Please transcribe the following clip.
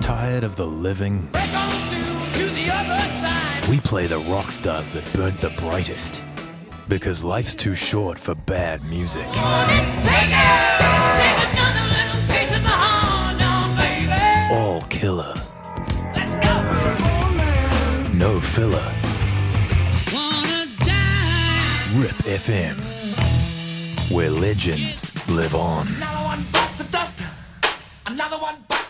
Tired of the living? We play the rock stars that burnt the brightest. Because life's too short for bad music. All killer. No filler. Rip FM. Where legends live on. Another one busts the dust. Another one buster.